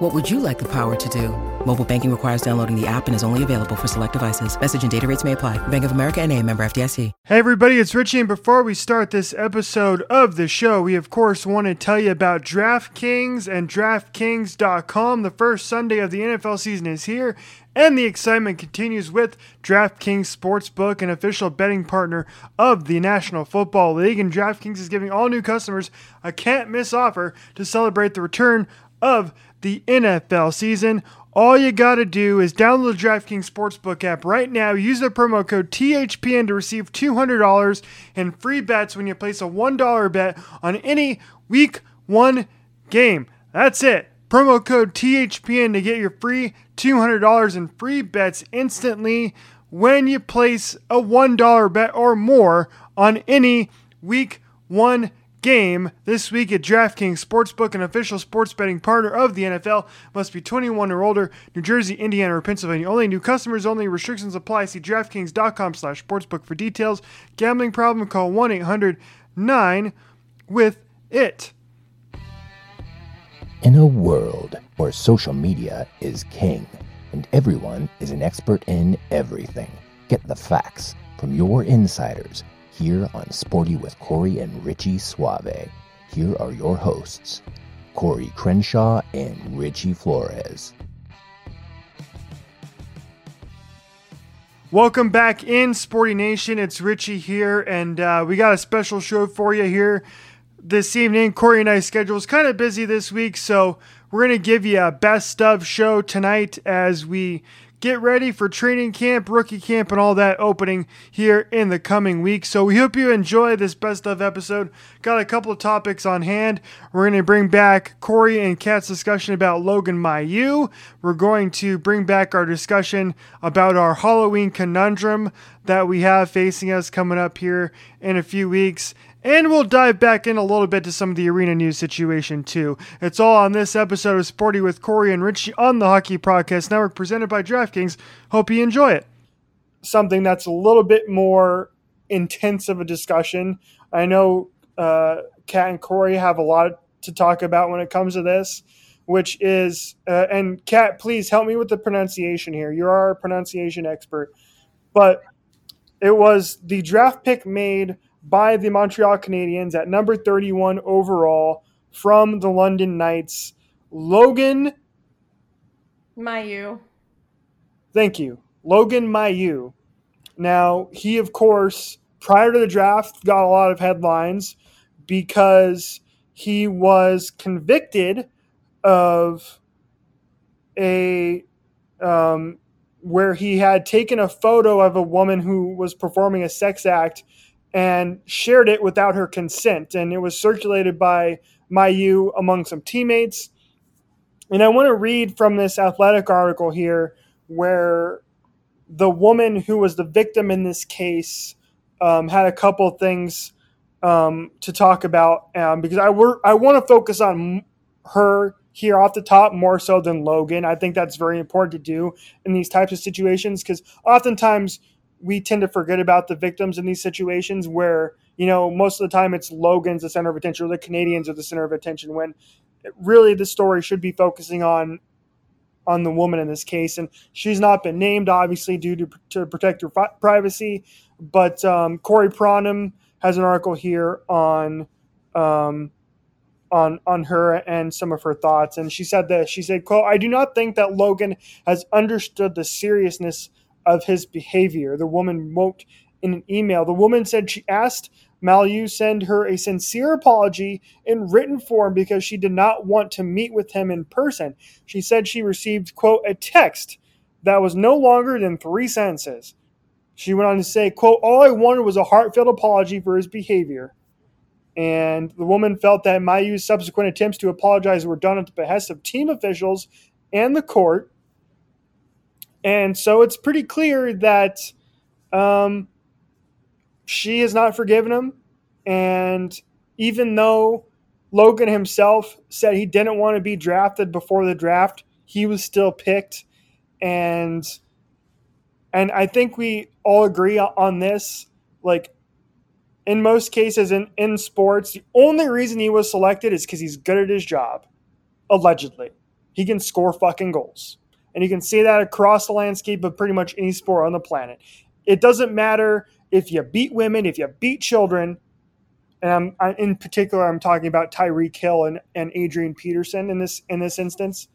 What would you like the power to do? Mobile banking requires downloading the app and is only available for select devices. Message and data rates may apply. Bank of America and a member FDIC. Hey everybody, it's Richie, and before we start this episode of the show, we of course want to tell you about DraftKings and DraftKings.com. The first Sunday of the NFL season is here, and the excitement continues with DraftKings Sportsbook, an official betting partner of the National Football League. And DraftKings is giving all new customers a can't miss offer to celebrate the return of the NFL season. All you got to do is download the DraftKings Sportsbook app right now. Use the promo code THPN to receive $200 in free bets when you place a $1 bet on any week one game. That's it. Promo code THPN to get your free $200 in free bets instantly when you place a $1 bet or more on any week one game this week at DraftKings Sportsbook, an official sports betting partner of the NFL. Must be 21 or older. New Jersey, Indiana, or Pennsylvania only. New customers only. Restrictions apply. See DraftKings.com slash sportsbook for details. Gambling problem? Call 1-800-9 with it. In a world where social media is king and everyone is an expert in everything, get the facts from your insiders here on Sporty with Corey and Richie Suave. Here are your hosts, Corey Crenshaw and Richie Flores. Welcome back in Sporty Nation. It's Richie here, and uh, we got a special show for you here this evening. Corey and I's schedule is kind of busy this week, so we're going to give you a best of show tonight as we get ready for training camp, rookie camp, and all that opening here in the coming weeks. So we hope you enjoy this best of episode. Got a couple of topics on hand. We're going to bring back Corey and Kat's discussion about Logan Mailloux. We're going to bring back our discussion about our Halloween conundrum that we have facing us coming up here in a few weeks. And we'll dive back in a little bit to some of the arena news situation too. It's all on this episode of Sporty with Corey and Richie on the Hockey Podcast Network, presented by DraftKings. Hope you enjoy it. Something that's a little bit more intense of a discussion. I know uh, Kat and Corey have a lot to talk about when it comes to this, which is, uh, and Kat, please help me with the pronunciation here. You're our pronunciation expert, but it was the draft pick made by the Montreal Canadiens at number 31 overall from the London Knights, Logan Mailloux. Thank you. Logan Mailloux. Now, he, of course, prior to the draft, got a lot of headlines because he was convicted of a um, where he had taken a photo of a woman who was performing a sex act and shared it without her consent. And it was circulated by Mailloux among some teammates. And I want to read from this athletic article here where the woman who was the victim in this case um, had a couple things um, to talk about um, because I, wor- I want to focus on her here off the top more so than Logan. I think that's very important to do in these types of situations because oftentimes we tend to forget about the victims in these situations where you know most of the time it's Logan's the center of attention or the Canadiens are the center of attention when really the story should be focusing on on the woman in this case. And she's not been named obviously due to, to protect her fi- privacy. But um, Corey Pronman has an article here on um, on on her and some of her thoughts. And she said this she said quote I do not think that Logan has understood the seriousness of his behavior. The woman wrote in an email. The woman said she asked Mailloux send her a sincere apology in written form because she did not want to meet with him in person. She said she received, quote, a text that was no longer than three sentences. She went on to say, quote, all I wanted was a heartfelt apology for his behavior. And the woman felt that Mailloux's subsequent attempts to apologize were done at the behest of team officials and the court and so it's pretty clear that um, she has not forgiven him. And even though Logan himself said he didn't want to be drafted before the draft, he was still picked. And and I think we all agree on this. Like in most cases in, in sports, the only reason he was selected is because he's good at his job. Allegedly. He can score fucking goals. And you can see that across the landscape of pretty much any sport on the planet. It doesn't matter if you beat women, if you beat children, and I'm, in particular, I'm talking about Tyreek Hill and, and Adrian Peterson in this in this instance.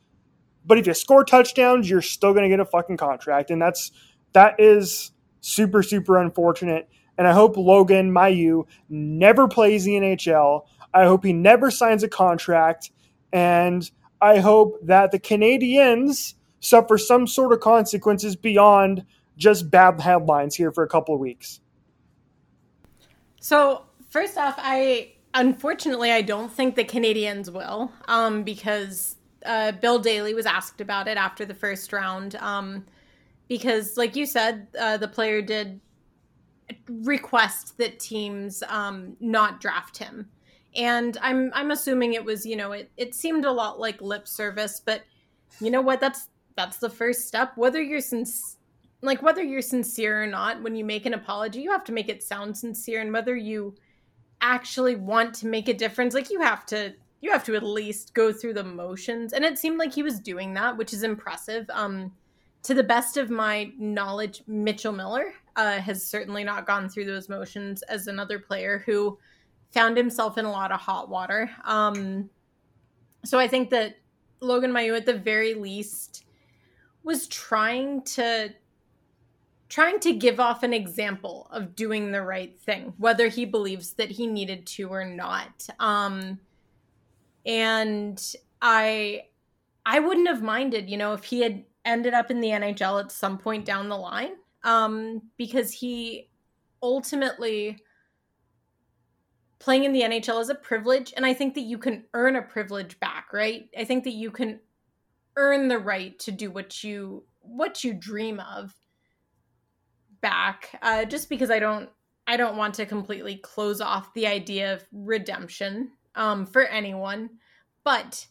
But if you score touchdowns, you're still going to get a fucking contract, and that's that is super super unfortunate. And I hope Logan Mailloux never plays the NHL. I hope he never signs a contract, and I hope that the Canadiens suffer some sort of consequences beyond just bad headlines here for a couple of weeks. So first off, I unfortunately I don't think the Canadiens will, um, because uh, Bill Daly was asked about it after the first round, um, because like you said, uh, the player did request that teams um, not draft him, and I'm I'm assuming it was you know it it seemed a lot like lip service, but you know what that's that's the first step. Whether you're sincere like whether you're sincere or not when you make an apology you have to make it sound sincere and whether you actually want to make a difference like you have to you have to at least go through the motions. And it seemed like he was doing that which is impressive. Um to the best of my knowledge mitchell miller uh, has certainly not gone through those motions as another player who found himself in a lot of hot water. Um so i think that logan mailloux at the very least was trying to trying to give off an example of doing the right thing, whether he believes that he needed to or not. Um, and I, I wouldn't have minded, you know, if he had ended up in the NHL at some point down the line, um, because he ultimately playing in the NHL is a privilege, and I think that you can earn a privilege back, right? I think that you can earn the right to do what you what you dream of back uh, just because I don't I don't want to completely close off the idea of redemption um, for anyone, but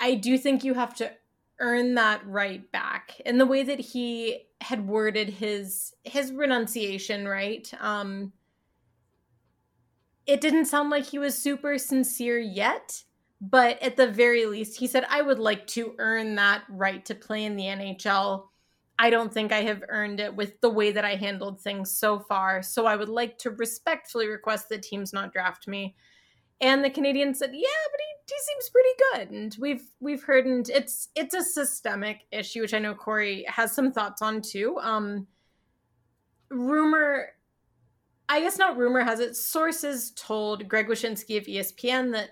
I do think you have to earn that right back. And the way that he had worded his his renunciation, right? Um, it didn't sound like he was super sincere yet, but at the very least, he said, "I would like to earn that right to play in the NHL." I don't think I have earned it with the way that I handled things so far. So I would like to respectfully request that teams not draft me. And the Canadian said, "Yeah, but he, he seems pretty good." And we've we've heard, and it's it's a systemic issue, which I know Corey has some thoughts on too. Um, rumor, I guess not rumor has it. Sources told Greg Wyshynski of ESPN that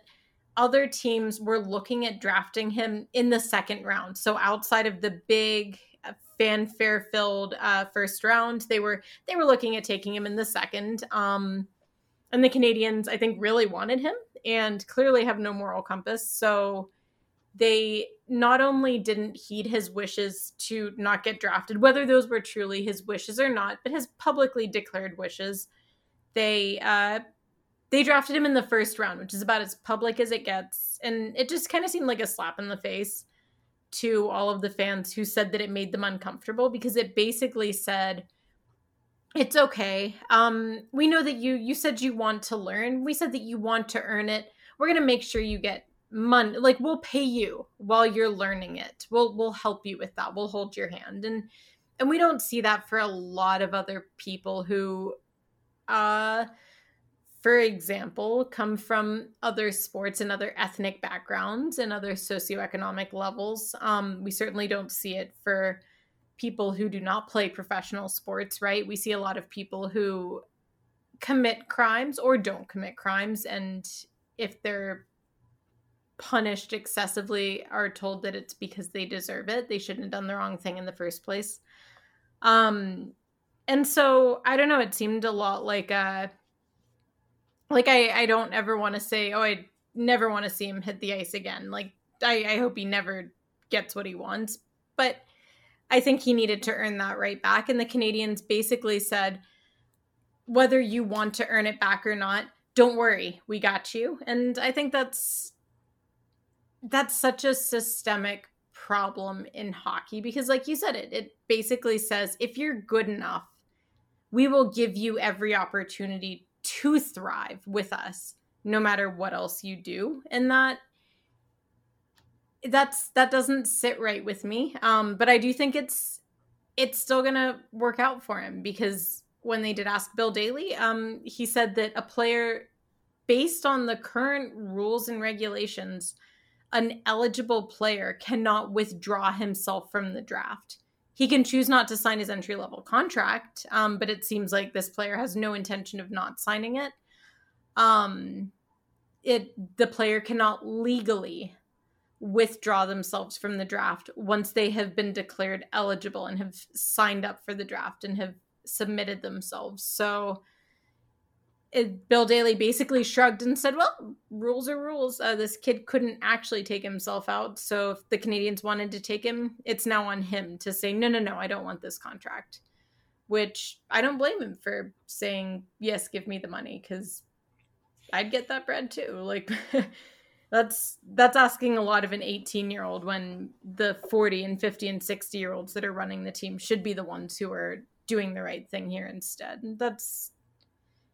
other teams were looking at drafting him in the second round. So outside of the big fanfare filled uh, first round. They were they were looking at taking him in the second. Um, and the Canadiens, I think, really wanted him and clearly have no moral compass. So they not only didn't heed his wishes to not get drafted, whether those were truly his wishes or not, but his publicly declared wishes. They uh, they drafted him in the first round, which is about as public as it gets, and it just kind of seemed like a slap in the face to all of the fans who said that it made them uncomfortable because it basically said it's okay. Um we know that you you said you want to learn. We said that you want to earn it. We're to make sure you get money like we'll pay you while you're learning it. We'll we'll help you with that. We'll hold your hand. And and we don't see that for a lot of other people who uh for example, come from other sports and other ethnic backgrounds and other socioeconomic levels. Um, we certainly don't see it for people who do not play professional sports, right? We see a lot of people who commit crimes or don't commit crimes. And if they're punished excessively, are told that it's because they deserve it. They shouldn't have done the wrong thing in the first place. Um, and so I don't know, it seemed a lot like a like I I don't ever want to say oh I never want to see him hit the ice again. Like I I hope he never gets what he wants, but I think he needed to earn that right back and the Canadiens basically said whether you want to earn it back or not, don't worry, we got you. And I think that's that's such a systemic problem in hockey because like you said it it basically says if you're good enough we will give you every opportunity to thrive with us no matter what else you do. And that that's that doesn't sit right with me. Um but i do think it's it's still gonna work out for him because when they did ask bill daly um he said that a player based on the current rules and regulations an eligible player cannot withdraw himself from the draft he can choose not to sign his entry level contract um, but it seems like this player has no intention of not signing it um it the player cannot legally withdraw themselves from the draft once they have been declared eligible and have signed up for the draft and have submitted themselves. So it, Bill Daly basically shrugged and said, "Well, rules are rules. Uh, this kid couldn't actually take himself out, so if the Canadiens wanted to take him, it's now on him to say, no, no, no, I don't want this contract." Which I don't blame him for saying, "Yes, give me the money," because I'd get that bread too. Like that's that's asking a lot of an 18 year old when the 40 and 50 and 60 year olds that are running the team should be the ones who are doing the right thing here instead. That's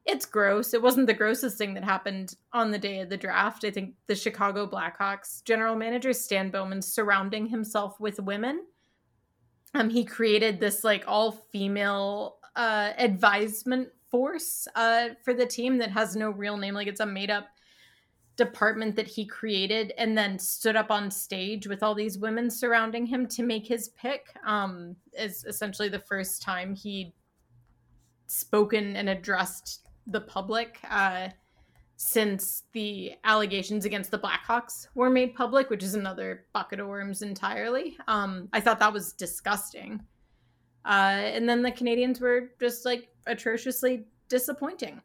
it's gross. It wasn't the grossest thing that happened on the day of the draft. I think the Chicago Blackhawks general manager Stan Bowman surrounding himself with women. Um, he created this like all female uh, advisement force uh, for the team that has no real name. Like it's a made up department that he created and then stood up on stage with all these women surrounding him to make his pick um is essentially the first time he spoken and addressed the public uh since the allegations against the Blackhawks were made public, which is another bucket of worms entirely. Um, I thought that was disgusting. Uh, and then the Canadiens were just like atrociously disappointing.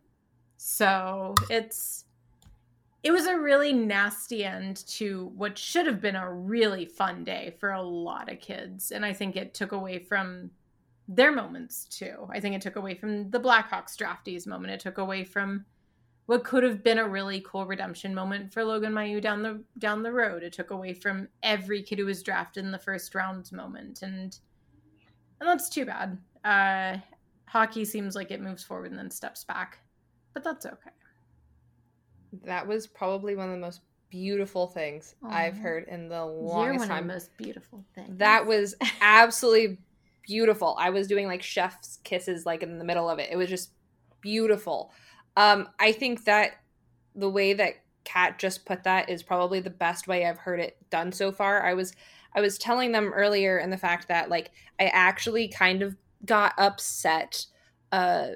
So it's it was a really nasty end to what should have been a really fun day for a lot of kids. And I think it took away from their moments too. I think it took away from the Blackhawks draftees moment. It took away from what could have been a really cool redemption moment for Logan Mailloux down the down the road. It took away from every kid who was drafted in the first round moment. And and that's too bad. Uh hockey seems like it moves forward and then steps back. But that's okay. That was probably one of the most beautiful things Aww. I've heard in the longest time. Most beautiful thing. That was absolutely beautiful. I was doing like chef's kisses like in the middle of it. It was just beautiful. Um, I think that the way that Kat just put that is probably the best way I've heard it done so far. I was I was telling them earlier in the fact that like I actually kind of got upset uh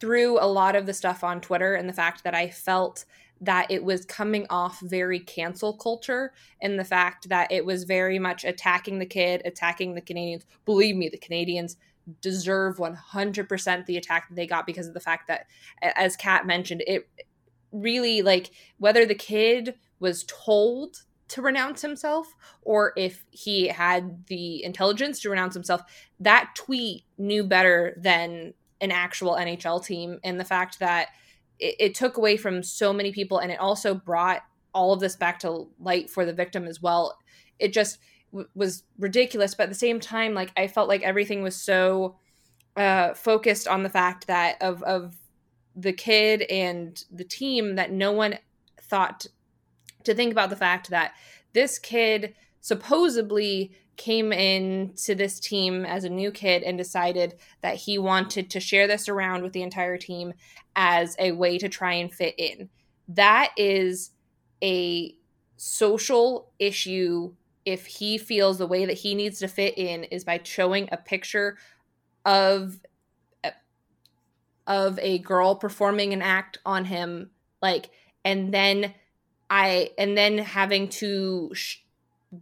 through a lot of the stuff on Twitter and the fact that I felt that it was coming off very cancel culture and the fact that it was very much attacking the kid, attacking the Canadiens. Believe me, the Canadiens deserve 100% the attack that they got because of the fact that as Kat mentioned, it really like whether the kid was told to renounce himself or if he had the intelligence to renounce himself, that tweet knew better than an actual NHL team and the fact that it, it took away from so many people and it also brought all of this back to light for the victim as well. It just w- was ridiculous but at the same time like i felt like everything was so uh focused on the fact that of of the kid and the team that no one thought to think about the fact that this kid supposedly came in to this team as a new kid and decided that he wanted to share this around with the entire team as a way to try and fit in. That is a social issue if he feels the way that he needs to fit in is by showing a picture of of a girl performing an act on him like and then i and then having to sh-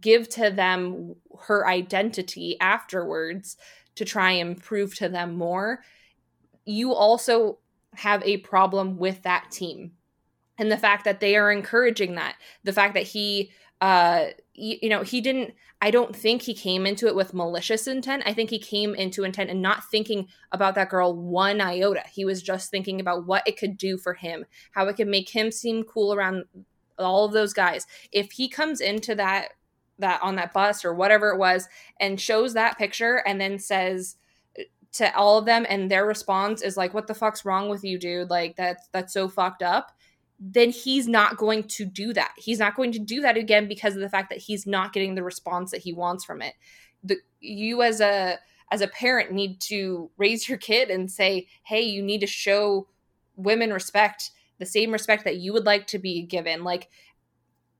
give to them her identity afterwards to try and prove to them more. You also have a problem with that team and the fact that they are encouraging that. The fact that he uh you, you know he didn't i don't think he came into it with malicious intent. I think he came into intent and not thinking about that girl one iota. He was just thinking about what it could do for him how it could make him seem cool around all of those guys. If he comes into that that on that bus or whatever it was and shows that picture and then says to all of them and their response is like what the fuck's wrong with you dude like that's that's so fucked up then he's not going to do that. He's not going to do that again because of the fact that he's not getting the response that he wants from it. The you as a as a parent need to raise your kid and say, "Hey, you need to show women respect, the same respect that you would like to be given." Like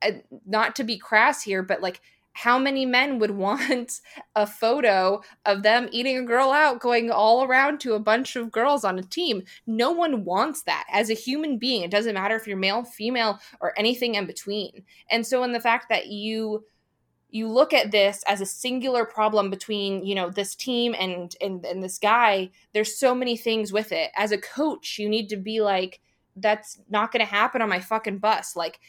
Uh, not to be crass here, but like how many men would want a photo of them eating a girl out going all around to a bunch of girls on a team? No one wants that. As a human being it doesn't matter if you're male female or anything in between. And so in the fact that you you look at this as a singular problem between you know this team and and, and this guy there's so many things with it. As a coach you need to be like that's not going to happen on my fucking bus. Like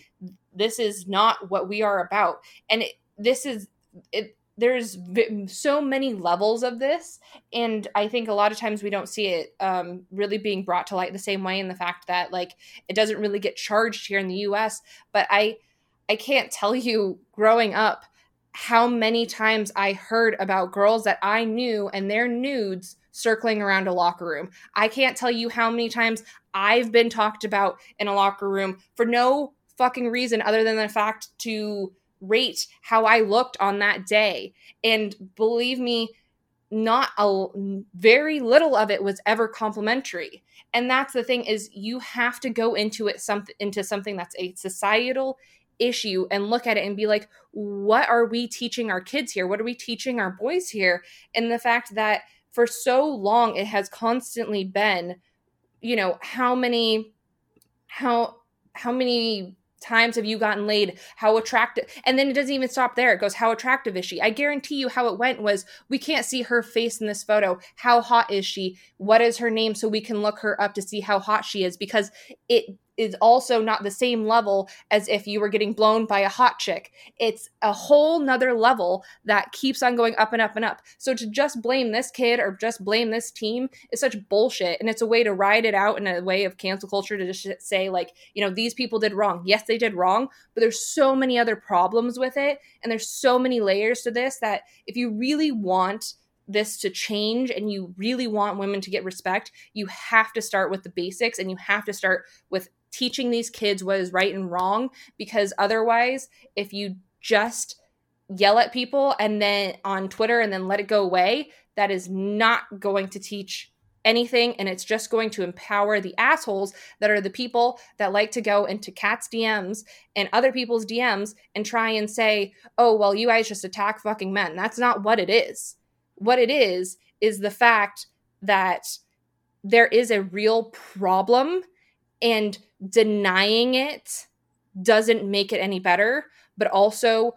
this is not what we are about. And it, this is it there's so many levels of this. And i think a lot of times we don't see it um, really being brought to light the same way in the fact that like it doesn't really get charged here in the us but i i can't tell you growing up how many times i heard about girls that i knew and their nudes circling around a locker room. I can't tell you how many times i've been talked about in a locker room for no fucking reason other than the fact to rate how I looked on that day. And believe me, not a very little of it was ever complimentary. And that's the thing is you have to go into it something into something that's a societal issue and look at it and be like what are we teaching our kids here what are we teaching our boys here and the fact that for so long it has constantly been you know how many how how many times have you gotten laid? How attractive? And then it doesn't even stop there. It goes, How attractive is she? I guarantee you how it went was we can't see her face in this photo. How hot is she? What is her name? So we can look her up to see how hot she is because it is also not the same level as if you were getting blown by a hot chick. It's a whole nother level that keeps on going up and up and up. So to just blame this kid or just blame this team is such bullshit. And it's a way to ride it out in a way of cancel culture to just say, like, you know, these people did wrong. Yes, they did wrong, but there's so many other problems with it. And there's so many layers to this that if you really want this to change and you really want women to get respect, you have to start with the basics and you have to start with teaching these kids what is right and wrong because otherwise if you just yell at people and then on Twitter and then let it go away that is not going to teach anything and it's just going to empower the assholes that are the people that like to go into Kat's DMs and other people's DMs and try and say, "Oh, well you guys just attack fucking men." That's not what it is. What it is is the fact that there is a real problem and denying it doesn't make it any better but also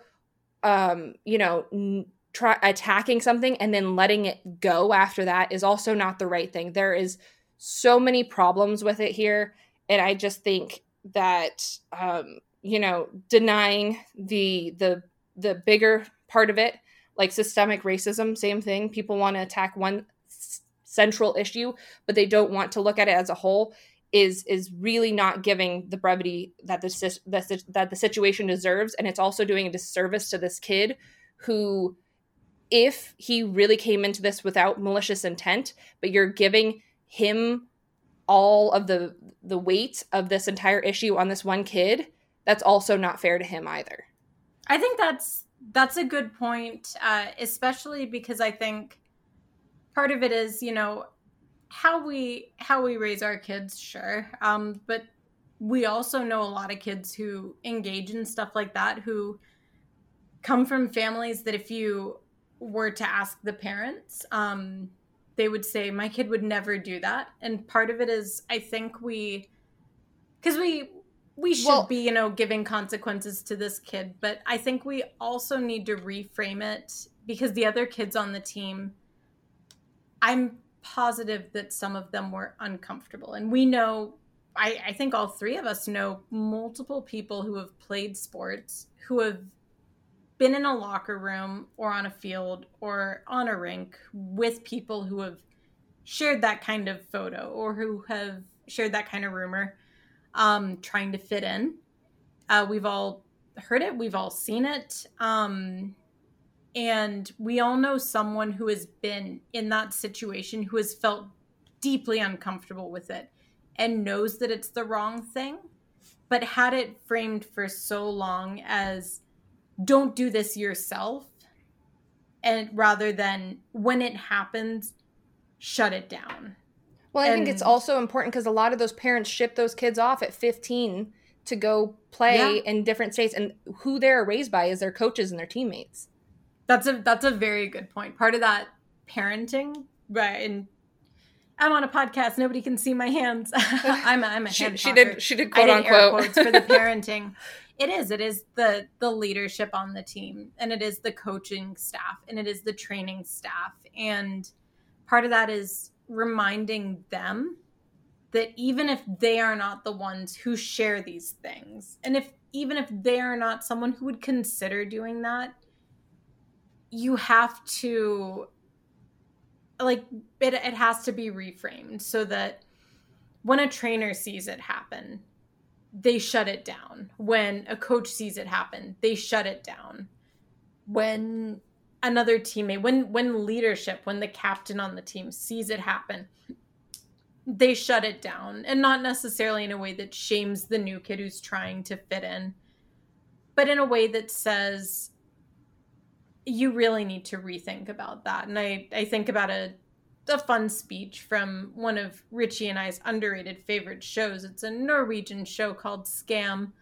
um you know n- try attacking something and then letting it go after that is also not the right thing. There is so many problems with it here and i just think that um you know denying the the the bigger part of it like systemic racism same thing. People want to attack one central issue but they don't want to look at it as a whole is is really not giving the brevity that the, that that the situation deserves. And it's also doing a disservice to this kid who if he really came into this without malicious intent but you're giving him all of the the weight of this entire issue on this one kid that's also not fair to him either. I think that's that's a good point uh, especially because i think part of it is you know how we how we raise our kids sure um but we also know a lot of kids who engage in stuff like that who come from families that if you were to ask the parents um they would say my kid would never do that. And part of it is i think we because we we should well, be you know giving consequences to this kid but i think we also need to reframe it because the other kids on the team i'm positive that some of them were uncomfortable. And we know, I, I think all three of us know multiple people who have played sports who have been in a locker room or on a field or on a rink with people who have shared that kind of photo or who have shared that kind of rumor um, trying to fit in. Uh, we've all heard it, we've all seen it. Um, and we all know someone who has been in that situation who has felt deeply uncomfortable with it and knows that it's the wrong thing, but had it framed for so long as don't do this yourself and rather than when it happens shut it down well i and, think it's also important because a lot of those parents ship those kids off at 15 to go play yeah. in different states and who they're raised by is their coaches and their teammates that's a that's a very good point part of that parenting right and I'm on a podcast. Nobody can see my hands. I'm a, I'm a she, hand she did she did quote unquote quotes for the parenting. it is it is the the leadership on the team and it is the coaching staff and it is the training staff and part of that is reminding them that even if they are not the ones who share these things and if even if they are not someone who would consider doing that you have to like it, it has to be reframed so that when a trainer sees it happen they shut it down. When a coach sees it happen, they shut it down. When another teammate, when when leadership, when the captain on the team sees it happen, they shut it down. And not necessarily in a way that shames the new kid who's trying to fit in, but in a way that says you really need to rethink about that. And I, I think about a a fun speech from one of Richie and I's underrated favorite shows. It's a Norwegian show called Skam.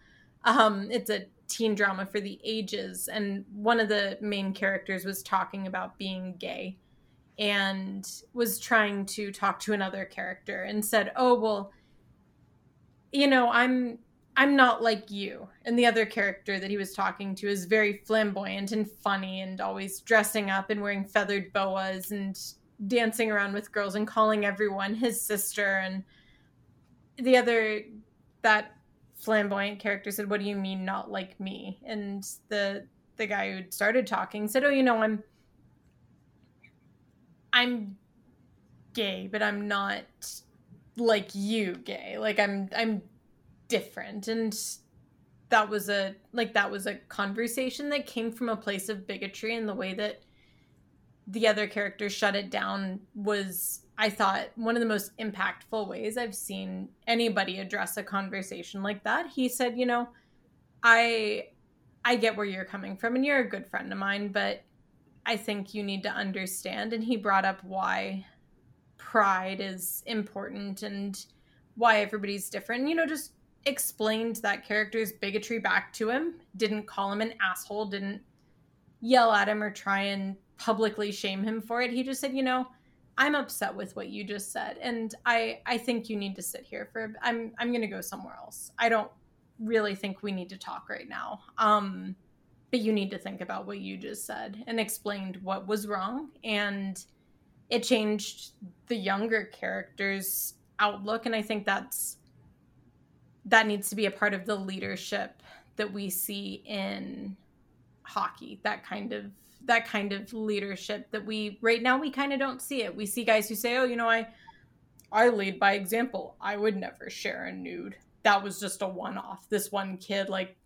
Um, it's a teen drama for the ages, and one of the main characters was talking about being gay and was trying to talk to another character and said, "Oh, well, you know, I'm I'm not like you." And the other character that he was talking to is very flamboyant and funny and always dressing up and wearing feathered boas and dancing around with girls and calling everyone his sister. And the other that flamboyant character said what do you mean not like me? And the the guy who started talking said oh you know i'm i'm gay but i'm not like you gay. Like i'm i'm different and that was a like that was a conversation that came from a place of bigotry and the way that the other character shut it down was I thought one of the most impactful ways I've seen anybody address a conversation like that. He said, "You know, I I get where you're coming from and you're a good friend of mine, but I think you need to understand." And he brought up why pride is important and why everybody's different. You know, just explained that character's bigotry back to him, didn't call him an asshole, didn't yell at him or try and publicly shame him for it. He just said, you know, I'm upset with what you just said, and I I think you need to sit here for. I'm I'm gonna go somewhere else. I don't really think we need to talk right now. Um, but you need to think about what you just said and explained what was wrong, and it changed the younger characters' outlook, and I think that's that needs to be a part of the leadership that we see in hockey. That kind of that kind of leadership that we right now we kind of don't see it. We see guys who say, "Oh, you know, I I lead by example. I would never share a nude. That was just a one-off. This one kid like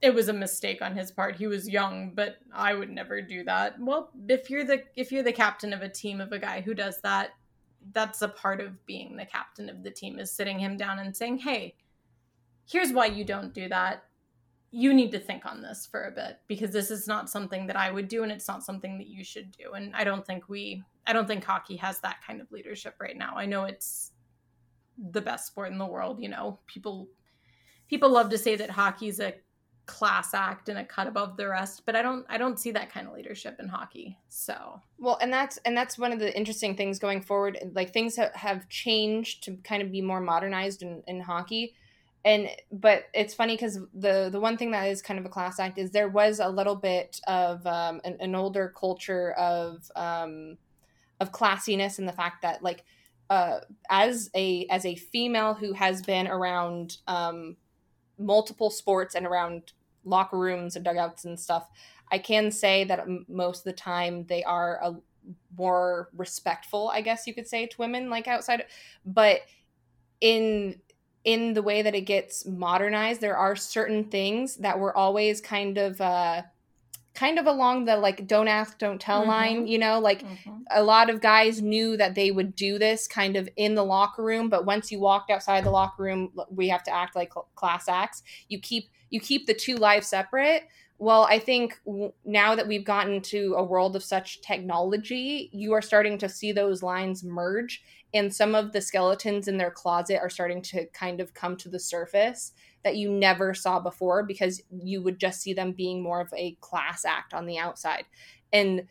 it was a mistake on his part. He was young, but I would never do that. Well, if you're the if you're the captain of a team of a guy who does that, that's a part of being the captain of the team is sitting him down and saying, "Hey, here's why you don't do that you need to think on this for a bit because this is not something that I would do and it's not something that you should do. And I don't think we I don't think hockey has that kind of leadership right now. I know it's the best sport in the world, you know. People people love to say that hockey's a class act and a cut above the rest, but I don't I don't see that kind of leadership in hockey. So well, and that's and that's one of the interesting things going forward. Like things have changed to kind of be more modernized in, in hockey and but it's funny because the the one thing that is kind of a class act is there was a little bit of um, an, an older culture of um, of classiness and the fact that like uh, as a as a female who has been around um, multiple sports and around locker rooms and dugouts and stuff, I can say that most of the time they are a more respectful, I guess you could say, to women like outside. But in in the way that it gets modernized, there are certain things that were always kind of uh kind of along the like don't ask don't tell mm-hmm. line you know like mm-hmm. a lot of guys knew that they would do this kind of in the locker room but once you walked outside the locker room we have to act like class acts you keep you keep the two lives separate well i think now that we've gotten to a world of such technology you are starting to see those lines merge and some of the skeletons in their closet are starting to kind of come to the surface that you never saw before because you would just see them being more of a class act on the outside and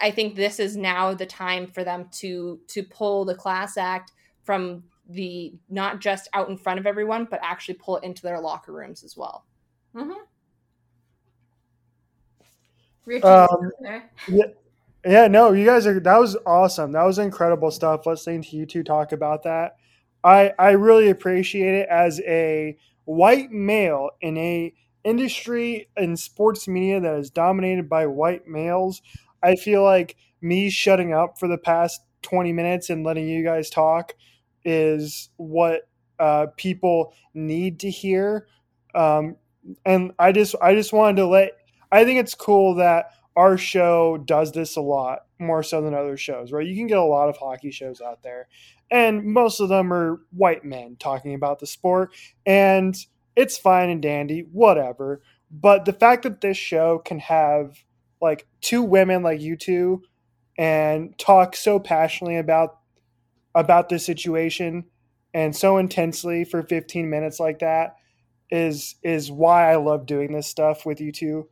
i think this is now the time for them to to pull the class act from the not just out in front of everyone but actually pull it into their locker rooms as well mm-hmm. Um, yeah, yeah, no, you guys are that was awesome. That was incredible stuff listening to you two talk about that. I I really appreciate it as a white male in a industry in sports media that is dominated by white males. I feel like me shutting up for the past 20 minutes and letting you guys talk is what uh, people need to hear. Um, and I just I just wanted to let I think it's cool that our show does this a lot more so than other shows, right? You can get a lot of hockey shows out there, and most of them are white men talking about the sport, and it's fine and dandy, whatever. But the fact that this show can have like two women like you two and talk so passionately about about this situation and so intensely for 15 minutes like that is is why I love doing this stuff with you two.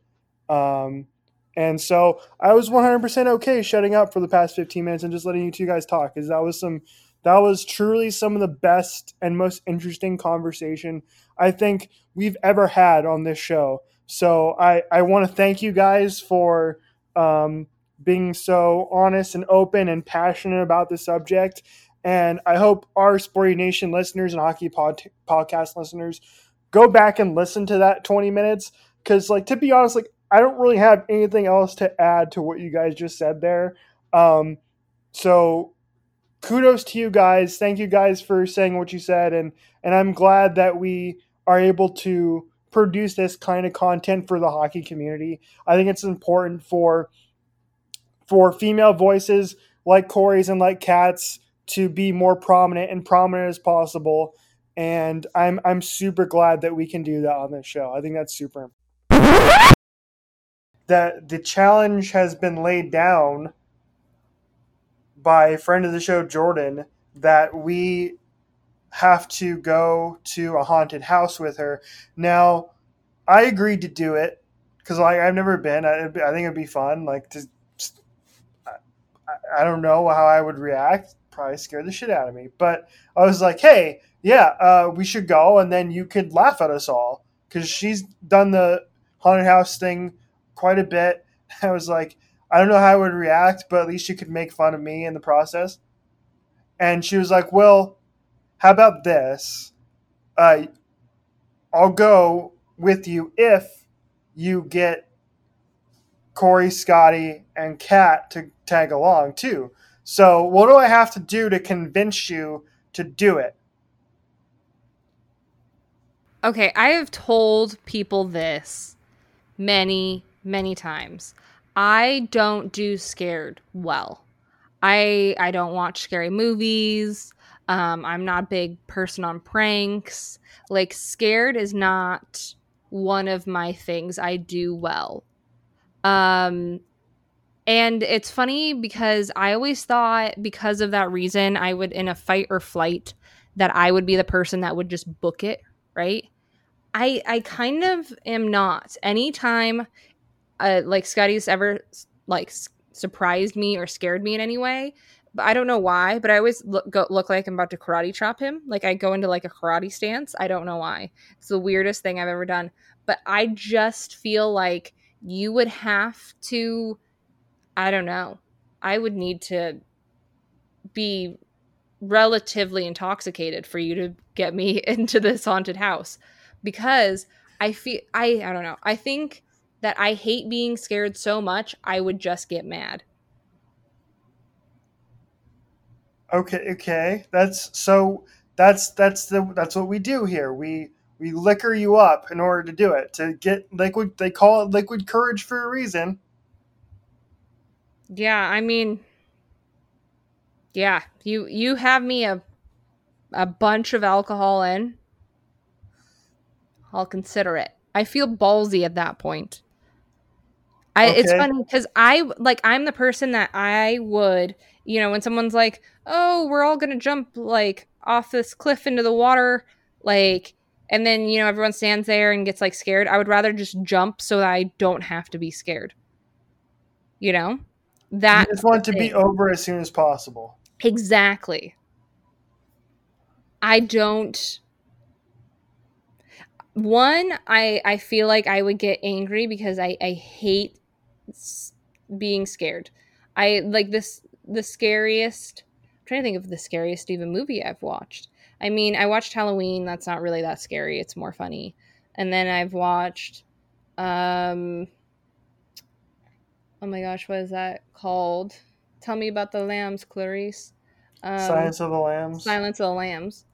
Um, and so I was 100% okay shutting up for the past 15 minutes and just letting you two guys talk because that was some that was truly some of the best and most interesting conversation I think we've ever had on this show. So I, I want to thank you guys for um, being so honest and open and passionate about the subject. And I hope our Sporty Nation listeners and hockey pod- podcast listeners go back and listen to that 20 minutes. Because, like, to be honest, like, I don't really have anything else to add to what you guys just said there. Um, so kudos to you guys. Thank you guys for saying what you said, and and I'm glad that we are able to produce this kind of content for the hockey community. I think it's important for for female voices like Corey's and like Kat's to be more prominent and prominent as possible. And I'm I'm super glad that we can do that on this show. I think that's super important that the challenge has been laid down by a friend of the show, Jordan, that we have to go to a haunted house with her. Now, I agreed to do it because like I've never been. I, I think it'd be fun. Like to, I, I don't know how I would react. Probably scare the shit out of me. But I was like, hey, yeah, uh, we should go, and then you could laugh at us all because she's done the haunted house thing quite a bit. I was like, I don't know how I would react, but at least you could make fun of me in the process. And she was like, Well, how about this? Uh, I'll go with you if you get Corey, Scotty, and Kat to tag along too. So, what do I have to do to convince you to do it? Okay, I have told people this many, many times. I don't do scared well. I I don't watch scary movies. Um, I'm not a big person on pranks. Like scared is not one of my things I do well. Um, and it's funny because I always thought because of that reason I would in a fight or flight that I would be the person that would just book it, right? I I kind of am not. Anytime uh, like Scotty's ever like surprised me or scared me in any way. But I don't know why, but I always look go, look like I'm about to karate chop him. Like I go into like a karate stance. I don't know why. It's the weirdest thing I've ever done. But I just feel like you would have to I don't know. I would need to be relatively intoxicated for you to get me into this haunted house because I feel I I don't know. I think that I hate being scared so much I would just get mad. Okay, okay. That's so that's that's the that's what we do here. We we liquor you up in order to do it. To get liquid they call it liquid courage for a reason. Yeah, I mean yeah, you you have me a a bunch of alcohol in. I'll consider it. I feel ballsy at that point. I, okay. It's funny because I like I'm the person that I would, you know, when someone's like, "Oh, we're all gonna jump like off this cliff into the water," like, and then you know everyone stands there and gets like scared. I would rather just jump so that I don't have to be scared. You know, that you just want to be over as soon as possible. Exactly. I don't one i i feel like i would get angry because i i hate being scared. I like this the scariest i'm trying to think of the scariest even movie i've watched. I mean i watched halloween that's not really that scary it's more funny. And then i've watched um oh my gosh what is that called? Tell me about the lambs clarice. Um, silence of the lambs. Silence of the lambs.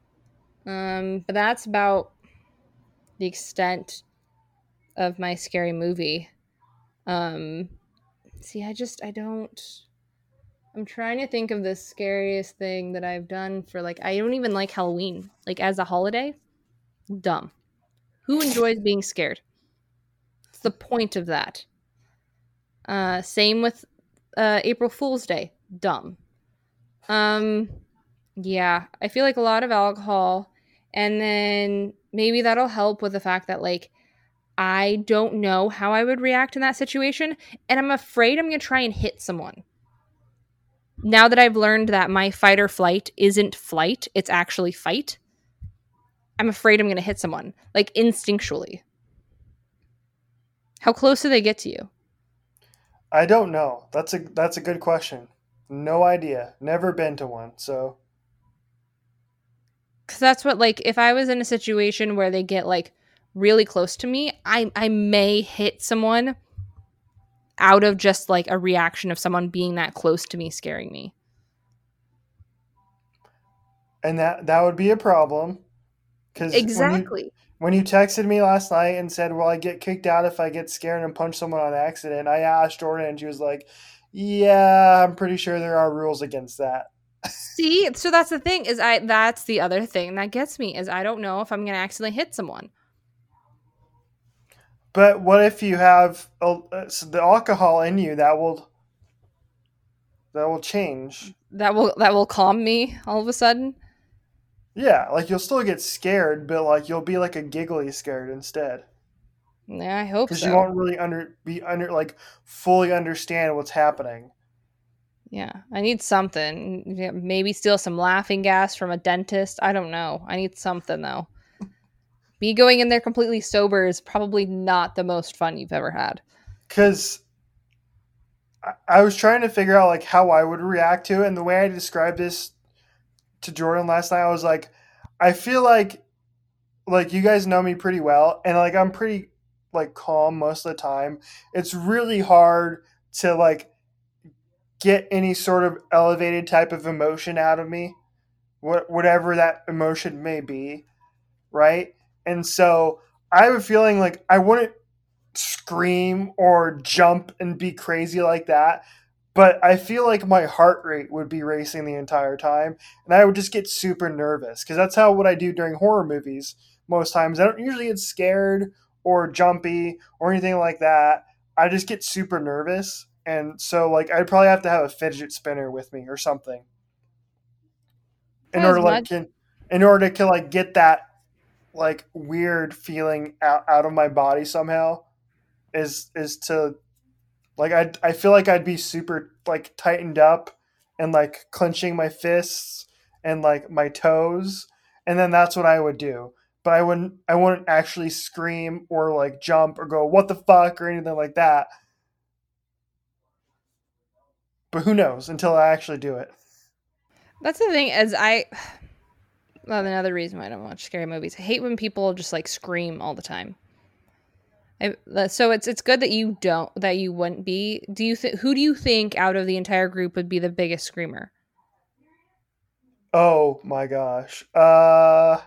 Um but that's about the extent of my scary movie. Um, see, I just I don't. I'm trying to think of the scariest thing that I've done for like I don't even like Halloween like as a holiday. Dumb. Who enjoys being scared? It's the point of that. Uh, same with uh, April Fool's Day. Dumb. Um, yeah, I feel like a lot of alcohol, and then maybe that'll help with the fact that like I don't know how I would react in that situation and I'm afraid I'm going to try and hit someone. Now that I've learned that my fight or flight isn't flight, it's actually fight. I'm afraid I'm going to hit someone like instinctually. How close do they get to you? I don't know. That's a that's a good question. No idea. Never been to one. So because that's what like if i was in a situation where they get like really close to me i i may hit someone out of just like a reaction of someone being that close to me scaring me. And that that would be a problem. Because exactly when you, when you texted me last night and said well i get kicked out if i get scared and punch someone on accident i asked jordan and she was like yeah i'm pretty sure there are rules against that See, so that's the thing is I that's the other thing that gets me is I don't know if I'm going to accidentally hit someone. But what if you have uh, the alcohol in you that will that will change? That will that will calm me all of a sudden. Yeah, like you'll still get scared, but like you'll be like a giggly scared instead. Yeah, I hope because so. you won't really under be under like fully understand what's happening. Yeah, I need something. Maybe steal some laughing gas from a dentist. I don't know. I need something though. Me going in there completely sober is probably not the most fun you've ever had. Because I was trying to figure out like how I would react to it, and the way I described this to Jordan last night, I was like, I feel like like you guys know me pretty well, and like I'm pretty like calm most of the time. It's really hard to like get any sort of elevated type of emotion out of me, whatever that emotion may be, right? And so I have a feeling like I wouldn't scream or jump and be crazy like that, but I feel like my heart rate would be racing the entire time, and I would just get super nervous because that's how what I do during horror movies most times. I don't usually get scared or jumpy or anything like that. I just get super nervous and so like I'd probably have to have a fidget spinner with me or something. In order to like can, in order to like get that like weird feeling out, out of my body somehow is is to like I I feel like I'd be super like tightened up and like clenching my fists and like my toes. And then that's what I would do. But I wouldn't I wouldn't actually scream or like jump or go what the fuck? or anything like that but who knows until I actually do it. That's the thing, as I. Well, another reason why I don't watch scary movies. I hate when people just like scream all the time. I, so it's it's good that you don't that you wouldn't be. Do you think who do you think out of the entire group would be the biggest screamer? Oh my gosh. Uh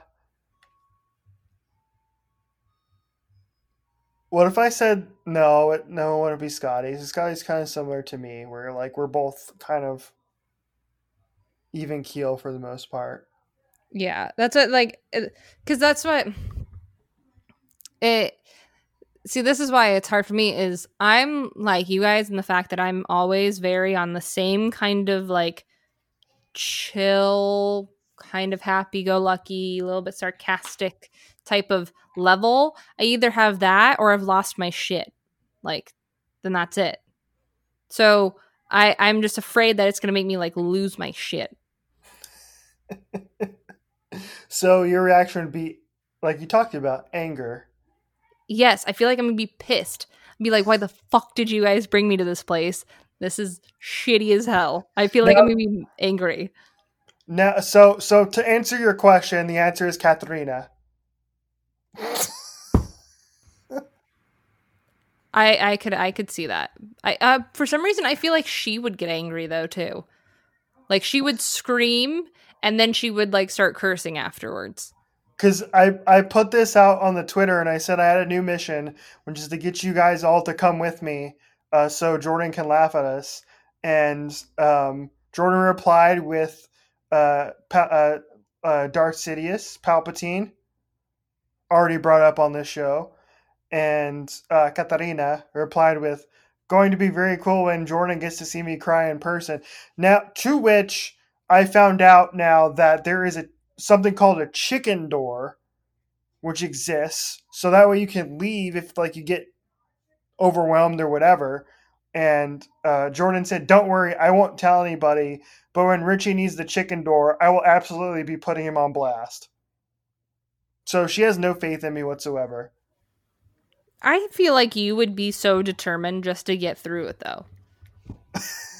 What if I said no? It, no, it wouldn't be Scotty. Scotty's kind of similar to me, where like we're both kind of even keel for the most part. Yeah, that's what like because that's what it. See, this is why it's hard for me. Is I'm like you guys in the fact that I'm always very on the same kind of like chill, kind of happy go lucky, a little bit sarcastic type of level, I either have that or I've lost my shit. Like, then that's it. So I I'm just afraid that it's gonna make me like lose my shit. so your reaction would be like you talked about anger. Yes, I feel like I'm gonna be pissed. I'd be like, why the fuck did you guys bring me to this place? This is shitty as hell. I feel like now, I'm gonna be angry. Now, so so to answer your question, the answer is Katharina. I I could I could see that. I uh for some reason I feel like she would get angry though too. Like she would scream and then she would like start cursing afterwards. Cuz I I put this out on the Twitter and I said I had a new mission which is to get you guys all to come with me uh, so Jordan can laugh at us and um, Jordan replied with uh, pa- uh, uh, Darth Sidious Palpatine already brought up on this show and uh, Katarina replied with, "Going to be very cool when Jordan gets to see me cry in person." Now, to which I found out now that there is a something called a chicken door, which exists, so that way you can leave if like you get overwhelmed or whatever. And uh, Jordan said, "Don't worry, I won't tell anybody." But when Richie needs the chicken door, I will absolutely be putting him on blast. So she has no faith in me whatsoever. I feel like you would be so determined just to get through it though.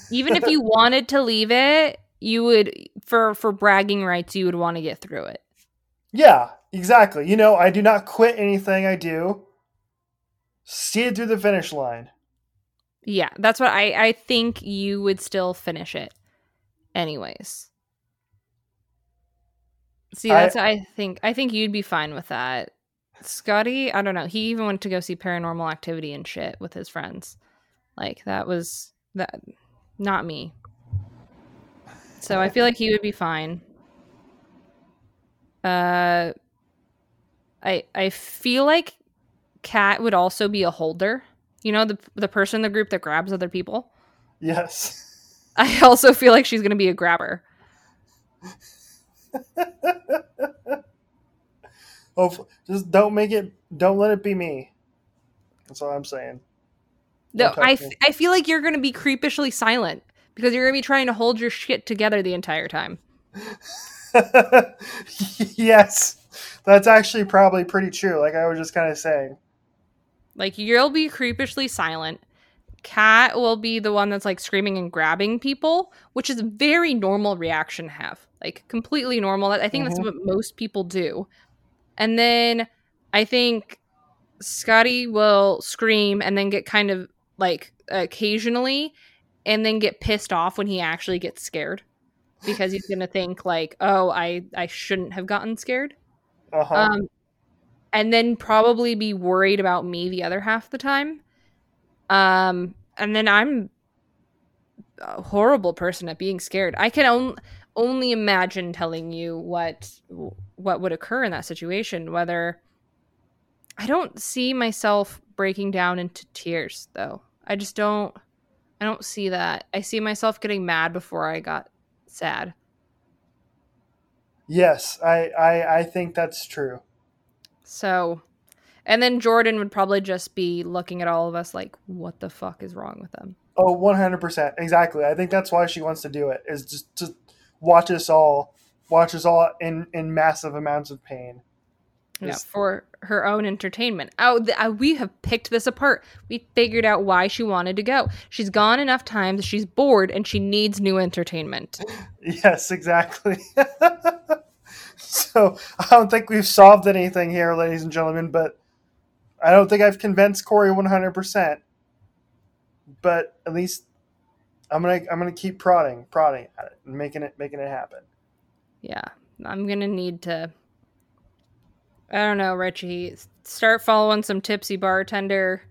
Even if you wanted to leave it, you would for for bragging rights you would want to get through it. Yeah, exactly. You know, I do not quit anything I do. See it through the finish line. Yeah, that's what I I think you would still finish it. Anyways. See, that's I, I think I think you'd be fine with that. Scotty, I don't know. He even went to go see paranormal activity and shit with his friends. Like that was that not me. So I feel like he would be fine. Uh I I feel like Kat would also be a holder. You know, the the person in the group that grabs other people? Yes. I also feel like she's going to be a grabber. Hopefully, just don't make it. Don't let it be me. That's all I'm saying. No, I, f- I feel like you're going to be creepishly silent because you're going to be trying to hold your shit together the entire time. yes, that's actually probably pretty true. Like I was just kind of saying. Like you'll be creepishly silent. Kat will be the one that's like screaming and grabbing people, which is a very normal reaction to have. Like completely normal. I think mm-hmm. that's what most people do. And then I think Scotty will scream and then get kind of like occasionally and then get pissed off when he actually gets scared because he's going to think like, "Oh, I I shouldn't have gotten scared." Uh-huh. Um and then probably be worried about me the other half the time. Um and then I'm a horrible person at being scared. I can only only imagine telling you what what would occur in that situation whether i don't see myself breaking down into tears though. I just don't i don't see that. I see myself getting mad before i got sad. Yes i i, I think that's true. So and then jordan would probably just be looking at all of us like what the fuck is wrong with them oh 100% exactly i think that's why she wants to do it is just to watch us all watch us all in in massive amounts of pain. Yeah, for her own entertainment. Oh, the, uh, we have picked this apart. We figured out why she wanted to go. She's gone enough times. She's bored and she needs new entertainment. yes, exactly. so I don't think we've solved anything here, ladies and gentlemen. But I don't think I've convinced Corey 100%, but at least I'm gonna I'm gonna keep prodding, prodding at it, and making it making it happen. Yeah, I'm gonna need to. I don't know, Richie. Start following some tipsy bartender,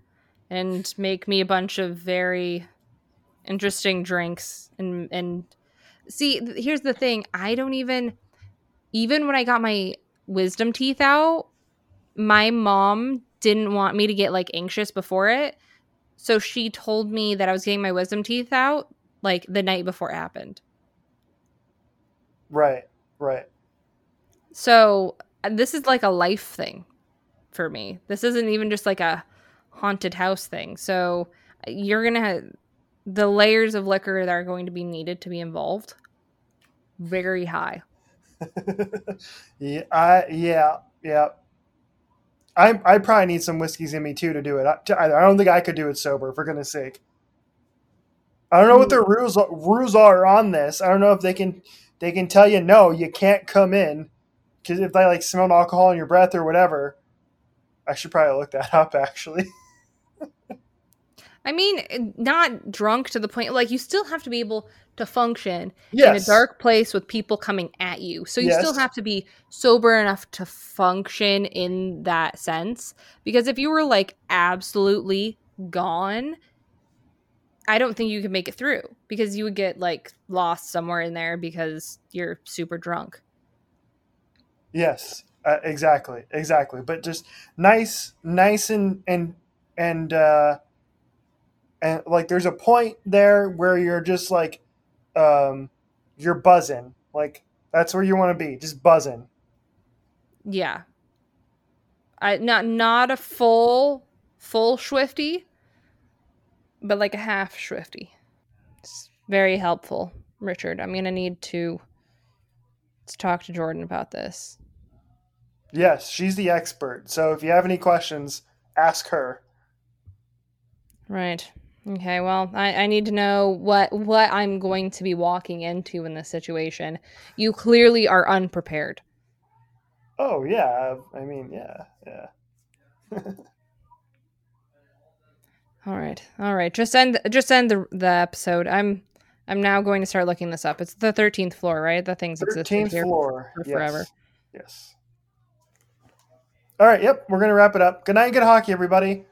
and make me a bunch of very interesting drinks. And and see, here's the thing: I don't even, even when I got my wisdom teeth out, my mom didn't want me to get like anxious before it. So she told me that I was getting my wisdom teeth out like the night before it happened. Right, right. So this is like a life thing for me. This isn't even just like a haunted house thing. So you're going to have the layers of liquor that are going to be needed to be involved very high. yeah, I yeah, yeah. I I probably need some whiskeys in me too to do it. I, I don't think I could do it sober. For goodness sake, I don't know what the hmm. rules rules are on this. I don't know if they can they can tell you no, you can't come in because if they like smell alcohol in your breath or whatever. I should probably look that up actually. I mean, not drunk to the point like you still have to be able to function yes. in a dark place with people coming at you. So you Yes. still have to be sober enough to function in that sense. Because if you were like absolutely gone, I don't think you could make it through because you would get like lost somewhere in there because you're super drunk. Yes, uh, exactly, exactly. But just nice, nice, and and and uh, and like there's a point there where you're just like, um, you're buzzing. Like that's where you want to be, just buzzing. Yeah. I not not a full full Swifty, but like a half Swifty. It's very helpful, Richard. I'm gonna need to, to talk to Jordan about this. Yes, she's the expert. So if you have any questions, ask her. Right. Okay, well, I, I need to know what what I'm going to be walking into in this situation. You clearly are unprepared. Oh yeah, I mean yeah, yeah. All right. All right. Just end just end the the episode. I'm I'm now going to start looking this up. It's the 13th floor, right? The things existed Thirteenth here floor. for yes. forever. Yes. All right. Yep. We're gonna wrap it up. Good night. Good hockey, everybody.